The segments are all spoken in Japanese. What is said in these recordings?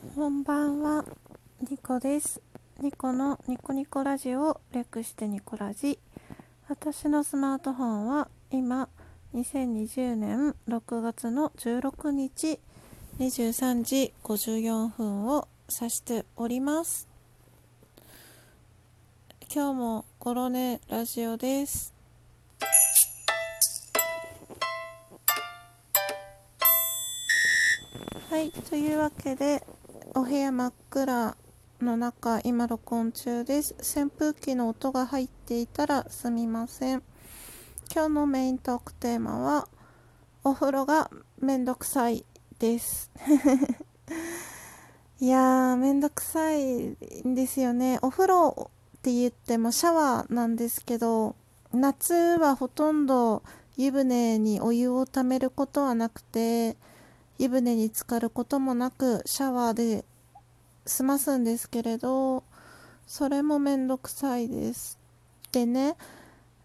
こんばんは、ニコです。ニコのニコニコラジオ、略してニコラジ。私のスマートフォンは今、2020年6月の16日、23時54分を指しております。今日もコロネラジオです。はい、というわけで、お部屋真っ暗の中、今録音中です。扇風機の音が入っていたらすみません。今日のメイントークテーマは、お風呂がめんどくさいです。いやー、めんどくさいんですよね。お風呂って言ってもシャワーなんですけど、夏はほとんど湯船にお湯をためることはなくて、湯船に浸かることもなくシャワーで済ますんですけれどそれもめんどくさいです。でね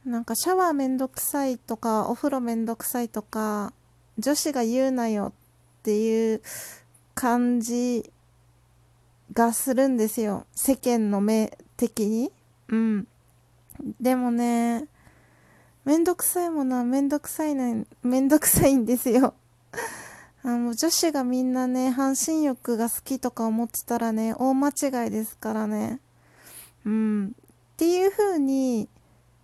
なんかシャワーめんどくさいとかお風呂めんどくさいとか女子が言うなよっていう感じがするんですよ。世間の目的に。うん。でもねめんどくさいものはめんどくさいねめんどくさいんですよ。あの女子がみんなね半身浴が好きとか思ってたらね大間違いですからね。うん。っていう風に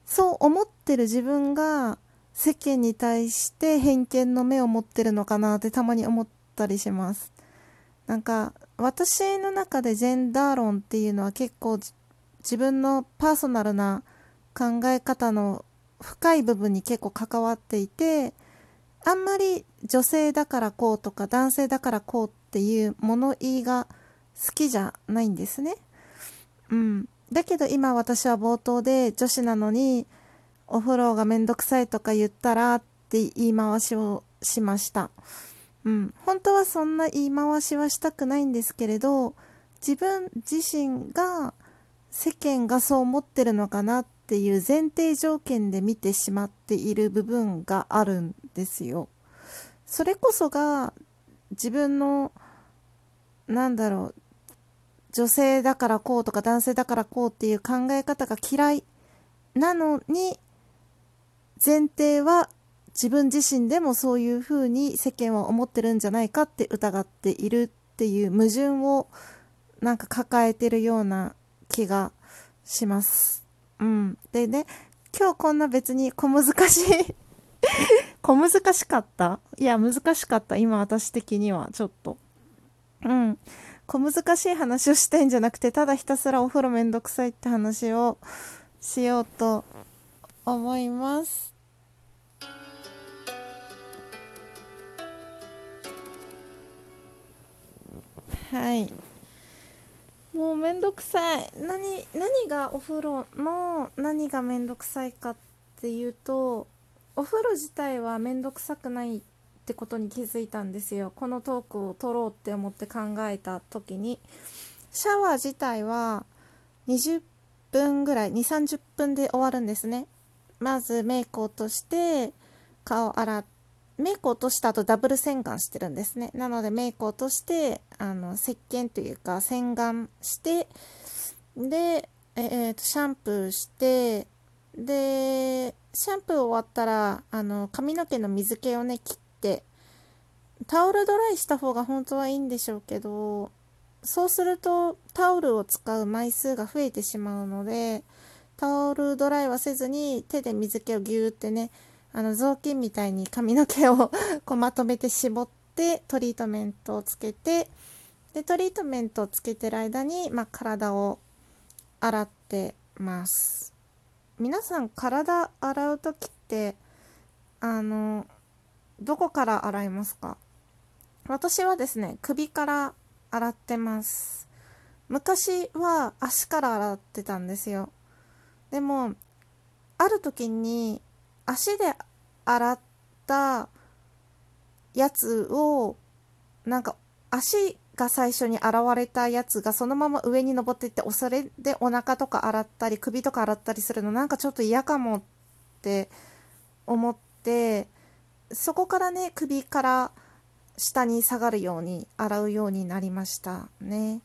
そう思ってる自分が世間に対して偏見の目を持ってるのかなってたまに思ったりします。なんか私の中でジェンダー論っていうのは結構自分のパーソナルな考え方の深い部分に結構関わっていてあんまり女性だからこうとか男性だからこうっていう物言いが好きじゃないんですね。うん。だけど今私は冒頭で女子なのにお風呂がめんどくさいとか言ったらって言い回しをしました。うん。本当はそんな言い回しはしたくないんですけれど自分自身が世間がそう思ってるのかなってていう前提条件で見てしまっている部分があるんですよ。それこそが自分のなんだろう女性だからこうとか男性だからこうっていう考え方が嫌いなのに前提は自分自身でもそういうふうに世間は思ってるんじゃないかって疑っているっていう矛盾をなんか抱えてるような気がします。うん。でね、今日こんな別に小難しい 小難しかった？いや、難しかった。今私的には、ちょっと。うん。小難しい話をしたいんじゃなくて、ただひたすらお風呂めんどくさいって話をしようと思います。はい。もうめんどくさい。何、何がお風呂の何がめんどくさいかっていうと、お風呂自体はめんどくさくないってことに気づいたんですよ。このトークを撮ろうって思って考えた時に。シャワー自体は20分ぐらい、2、30分で終わるんですね。まずメイク落として、顔洗って、メイク落とした後ダブル洗顔してるんですね。なのでメイク落として、あの、石鹸というか洗顔して、で、えーと、シャンプーして、で、シャンプー終わったら、あの、髪の毛の水気をね、切って、タオルドライした方が本当はいいんでしょうけど、そうするとタオルを使う枚数が増えてしまうので、タオルドライはせずに手で水気をギューってね、あの雑巾みたいに髪の毛を こうまとめて絞ってトリートメントをつけてでトリートメントをつけてる間に、まあ、体を洗ってます。皆さん体洗う時ってあのどこから洗いますか？私はですね首から洗ってます。昔は足から洗ってたんですよ。でもある時に足で洗ったやつをなんか足が最初に洗われたやつがそのまま上に登っていってそれでお腹とか洗ったり首とか洗ったりするのなんかちょっと嫌かもって思ってそこからね首から下に下がるように洗うようになりましたね。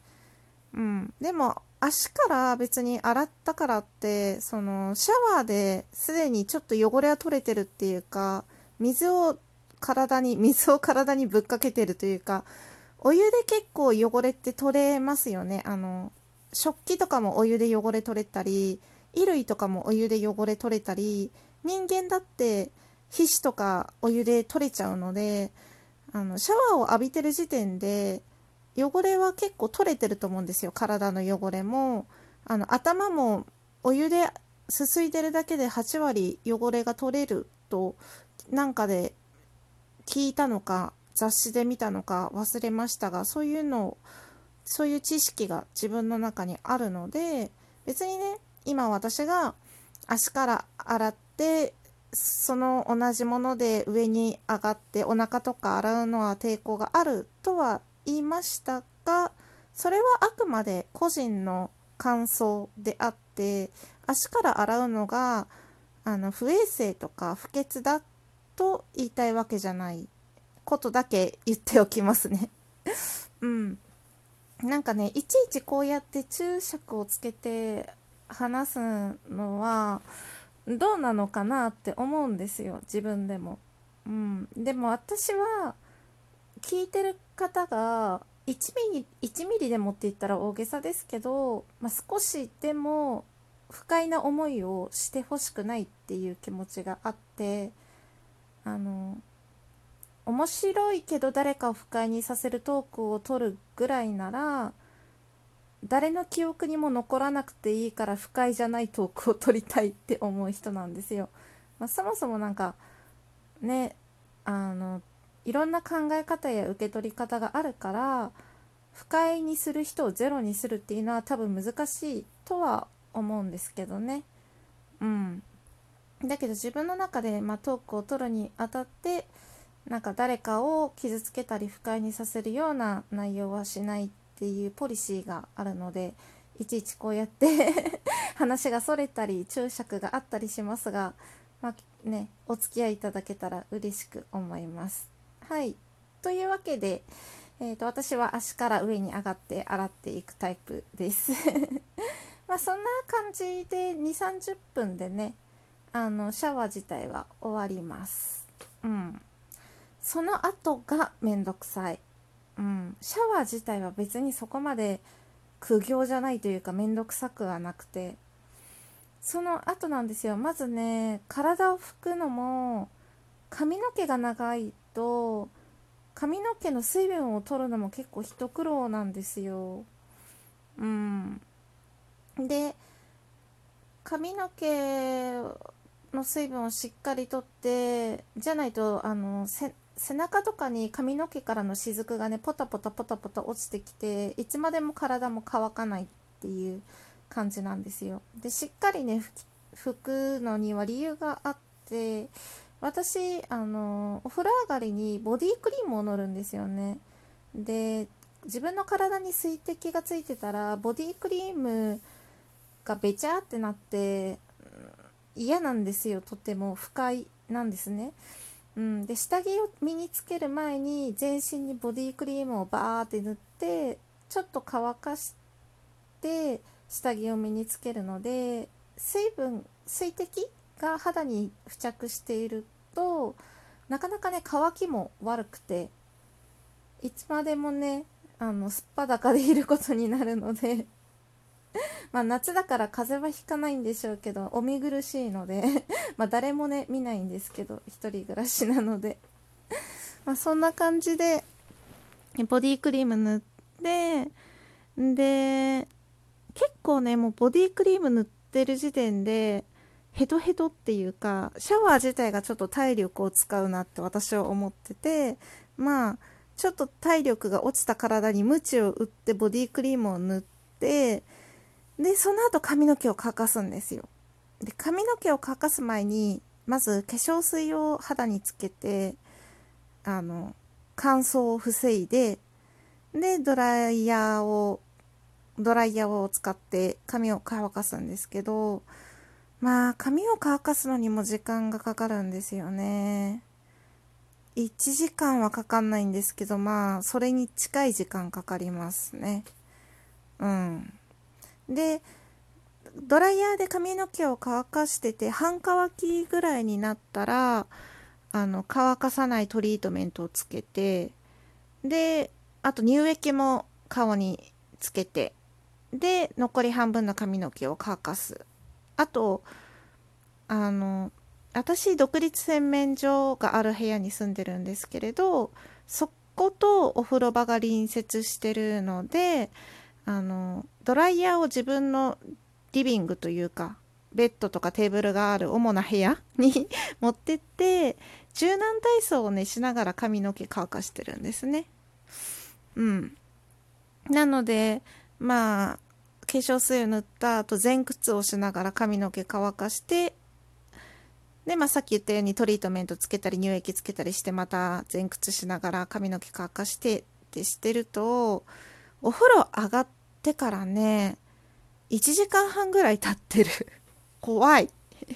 うん、でも足から別に洗ったからってそのシャワーですでにちょっと汚れは取れてるっていうか水を体に 水を体にぶっかけてるというかお湯で結構汚れって取れますよね。あの食器とかもお湯で汚れ取れたり衣類とかもお湯で汚れ取れたり人間だって皮脂とかお湯で取れちゃうのであのシャワーを浴びてる時点で汚れは結構取れてると思うんですよ。体の汚れも。あの頭もお湯ですすいでるだけで8割汚れが取れるとなんかで聞いたのか雑誌で見たのか忘れましたがそういうのをそういう知識が自分の中にあるので別にね今私が足から洗ってその同じもので上に上がってお腹とか洗うのは抵抗があるとは言いましたがそれはあくまで個人の感想であって足から洗うのがあの不衛生とか不潔だと言いたいわけじゃないことだけ言っておきますね。うん。なんかねいちいちこうやって注釈をつけて話すのはどうなのかなって思うんですよ自分でも。うん、でも私は聞いてる方が1ミリ1ミリでもって言ったら大げさですけど、まあ、少しでも不快な思いをしてほしくないっていう気持ちがあってあの面白いけど誰かを不快にさせるトークを取るぐらいなら誰の記憶にも残らなくていいから不快じゃないトークを取りたいって思う人なんですよ。まあ、そもそもなかねあのいろんな考え方や受け取り方があるから不快にする人をゼロにするっていうのは多分難しいとは思うんですけどね。うん。だけど自分の中で、まあ、トークを取るにあたってなんか誰かを傷つけたり不快にさせるような内容はしないっていうポリシーがあるのでいちいちこうやって 話がそれたり注釈があったりしますが、まあ、ね、お付き合いいただけたら嬉しく思います。はい。というわけで、えーと、私は足から上に上がって洗っていくタイプです。まあそんな感じで2、30分でね、あのシャワー自体は終わります。うん。その後がめんどくさい。うん。シャワー自体は別にそこまで苦行じゃないというかめんどくさくはなくて、その後なんですよ。まずね、体を拭くのも髪の毛が長いと髪の毛の水分を取るのも結構一苦労なんですよ。うん。で髪の毛の水分をしっかりとってじゃないとあの背中とかに髪の毛からの雫がねポタポタポタポタ落ちてきていつまでも体も乾かないっていう感じなんですよ。でしっかりね拭くのには理由があって私あのお風呂上がりにボディクリームを塗るんですよね。で自分の体に水滴がついてたらボディクリームがべちゃってなって嫌なんですよ。とても不快なんですね、うん、で下着を身につける前に全身にボディクリームをバーって塗ってちょっと乾かして下着を身につけるので水分水滴が肌に付着しているとなかなかね乾きも悪くていつまでもねあのすっぱだかでいることになるので まあ夏だから風邪はひかないんでしょうけどお見苦しいので ま誰もね見ないんですけど1人暮らしなので。まそんな感じでボディクリーム塗ってで結構ねもうボディクリーム塗ってる時点でヘトヘトっていうかシャワー自体がちょっと体力を使うなって私は思っててまあちょっと体力が落ちた体に鞭を打ってボディクリームを塗ってでその後髪の毛を乾かすんですよ。で髪の毛を乾かす前にまず化粧水を肌につけてあの乾燥を防いででドライヤーをドライヤーを使って髪を乾かすんですけどまあ髪を乾かすのにも時間がかかるんですよね1時間はかかんないんですけど、まあ、それに近い時間かかりますね。うん。で、ドライヤーで髪の毛を乾かしてて、半乾きぐらいになったら、あの、乾かさないトリートメントをつけて、で、あと乳液も顔につけて、で、残り半分の髪の毛を乾かす。あと、あの、私、独立洗面所がある部屋に住んでるんですけれど、そことお風呂場が隣接してるので、あの、ドライヤーを自分のリビングというか、ベッドとかテーブルがある主な部屋に持ってって、柔軟体操をね、しながら髪の毛乾かしてるんですね。うん。なので、まあ、化粧水を塗った後、前屈をしながら髪の毛乾かして、で、まあ、さっき言ったようにトリートメントつけたり乳液つけたりしてまた前屈しながら髪の毛乾かしてってしてるとお風呂上がってからね1時間半ぐらい経ってる。怖い。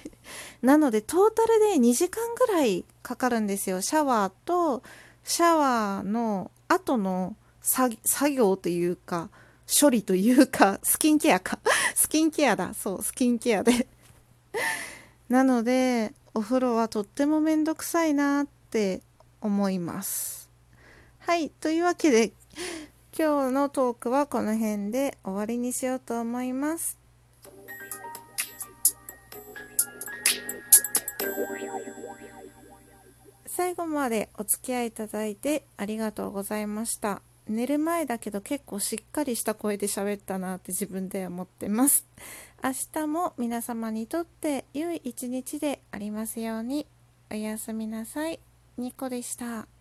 なのでトータルで2時間ぐらいかかるんですよ。シャワーとシャワーの後の作業というか処理というか スキンケアか スキンケアだそうスキンケアで なのでお風呂はとってもめんどくさいなって思います。はい、というわけで今日のトークはこの辺で終わりにしようと思います。最後までお付き合いいただいてありがとうございました。寝る前だけど結構しっかりした声で喋ったなって自分で思ってます。明日も皆様にとって良い一日でありますように。おやすみなさい。ニコでした。